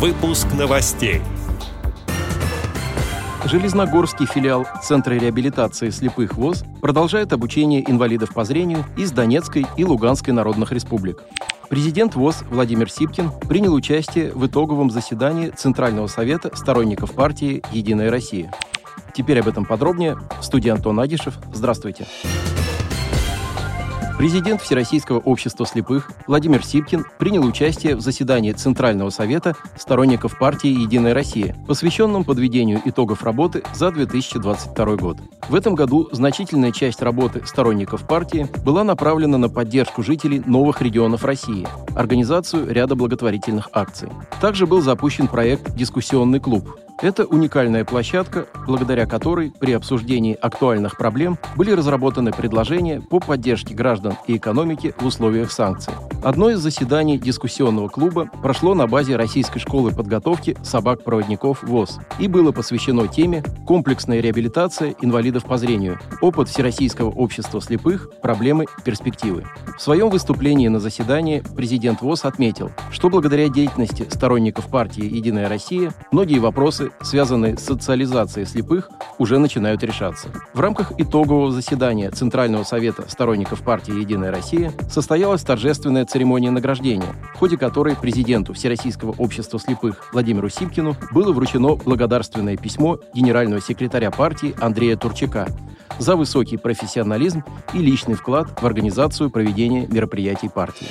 Выпуск новостей. Железногорский филиал Центра реабилитации слепых ВОЗ продолжает обучение инвалидов по зрению из Донецкой и Луганской народных республик. Президент ВОЗ Владимир Сипкин принял участие в итоговом заседании Центрального совета сторонников партии «Единая Россия». Теперь об этом подробнее. В студии Антон Агишев. Здравствуйте. Здравствуйте. Президент Всероссийского общества слепых Владимир Сипкин принял участие в заседании Центрального совета сторонников партии «Единая Россия», посвященном подведению итогов работы за 2022 год. В этом году значительная часть работы сторонников партии была направлена на поддержку жителей новых регионов России, организацию ряда благотворительных акций. Также был запущен проект «Дискуссионный клуб», это уникальная площадка, благодаря которой при обсуждении актуальных проблем были разработаны предложения по поддержке граждан и экономики в условиях санкций. Одно из заседаний дискуссионного клуба прошло на базе Российской школы подготовки собак-проводников ВОЗ и было посвящено теме «Комплексная реабилитация инвалидов по зрению. Опыт Всероссийского общества слепых. Проблемы. Перспективы». В своем выступлении на заседании президент ВОЗ отметил, что благодаря деятельности сторонников партии «Единая Россия» многие вопросы связанные с социализацией слепых, уже начинают решаться. В рамках итогового заседания Центрального совета сторонников партии «Единая Россия» состоялась торжественная церемония награждения, в ходе которой президенту Всероссийского общества слепых Владимиру Сипкину было вручено благодарственное письмо генерального секретаря партии Андрея Турчака за высокий профессионализм и личный вклад в организацию проведения мероприятий партии.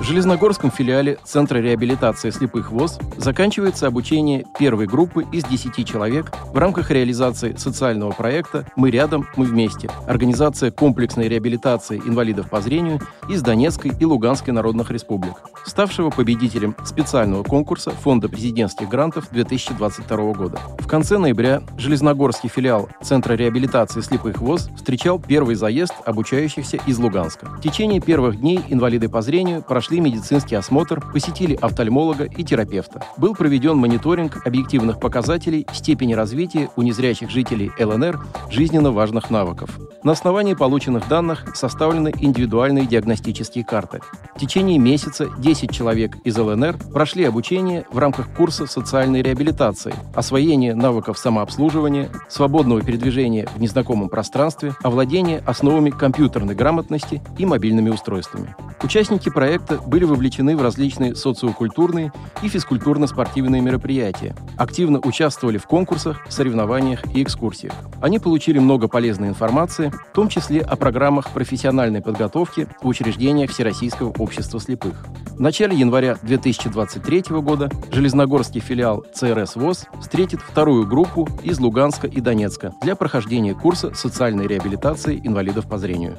В Железногорском филиале Центра реабилитации слепых ВОЗ заканчивается обучение первой группы из 10 человек в рамках реализации социального проекта «Мы рядом, мы вместе» Организация комплексной реабилитации инвалидов по зрению из Донецкой и Луганской народных республик, ставшего победителем специального конкурса Фонда президентских грантов 2022 года. В конце ноября Железногорский филиал Центра реабилитации слепых ВОЗ встречал первый заезд обучающихся из Луганска. В течение первых дней инвалиды по зрению прошли прошли медицинский осмотр, посетили офтальмолога и терапевта. Был проведен мониторинг объективных показателей степени развития у незрячих жителей ЛНР жизненно важных навыков. На основании полученных данных составлены индивидуальные диагностические карты. В течение месяца 10 человек из ЛНР прошли обучение в рамках курса социальной реабилитации, освоение навыков самообслуживания, свободного передвижения в незнакомом пространстве, овладение основами компьютерной грамотности и мобильными устройствами. Участники проекта были вовлечены в различные социокультурные и физкультурно-спортивные мероприятия, активно участвовали в конкурсах, соревнованиях и экскурсиях. Они получили много полезной информации, в том числе о программах профессиональной подготовки в учреждениях Всероссийского общества слепых. В начале января 2023 года Железногорский филиал ЦРС ВОЗ встретит вторую группу из Луганска и Донецка для прохождения курса социальной реабилитации инвалидов по зрению.